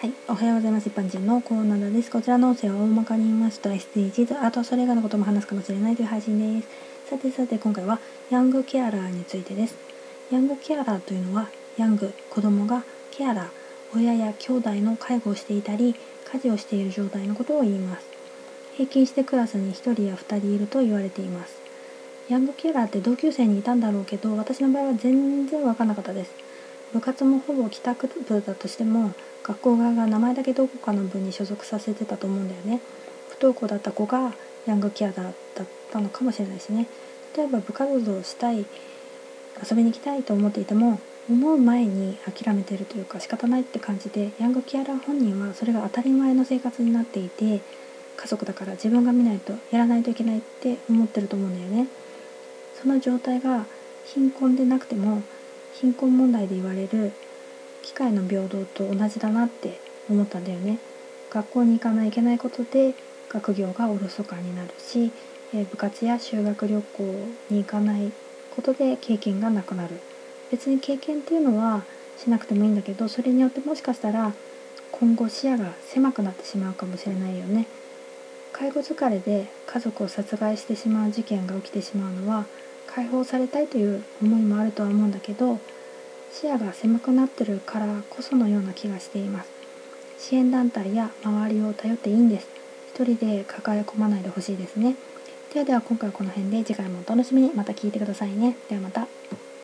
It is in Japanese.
はい、おはようございます。一般人のコーナーです。こちらの音声は大まかに言いますと SDGs、あとそれ以外のことも話すかもしれないという配信です。さてさて今回はヤングケアラーについてです。ヤングケアラーというのはヤング、子供がケアラー、親や兄弟の介護をしていたり家事をしている状態のことを言います。平均してクラスに1人や2人いると言われています。ヤングケアラーって同級生にいたんだろうけど私の場合は全然わかんなかったです。部活もほぼ帰宅部だとしても学校側が名前だけどこかの部に所属させてたと思うんだよね。不登校だった子がヤングケアだったのかもしれないしね。例えば部活動したい遊びに行きたいと思っていても思う前に諦めてるというか仕方ないって感じでヤングケアラー本人はそれが当たり前の生活になっていて家族だから自分が見ないとやらないといけないって思ってると思うんだよね。その状態が貧困でなくても貧困問題で言われる機会の平等と同じだなって思ったんだよね。学校に行かないといけないことで学業がおろそかになるし、え部活や修学旅行に行かないことで経験がなくなる。別に経験っていうのはしなくてもいいんだけどそれによってもしかしたら今後視野が狭くなってしまうかもしれないよね。介護疲れで家族を殺害してしまう事件が起きてしまうのは解放されたいという思いもあるとは思うんだけど視野が狭くなってるからこそのような気がしています。支援団体や周りを頼っていいんです。一人で抱え込まないでほしいですね。ではでは今回はこの辺で次回もお楽しみに。また聞いてくださいね。ではまた。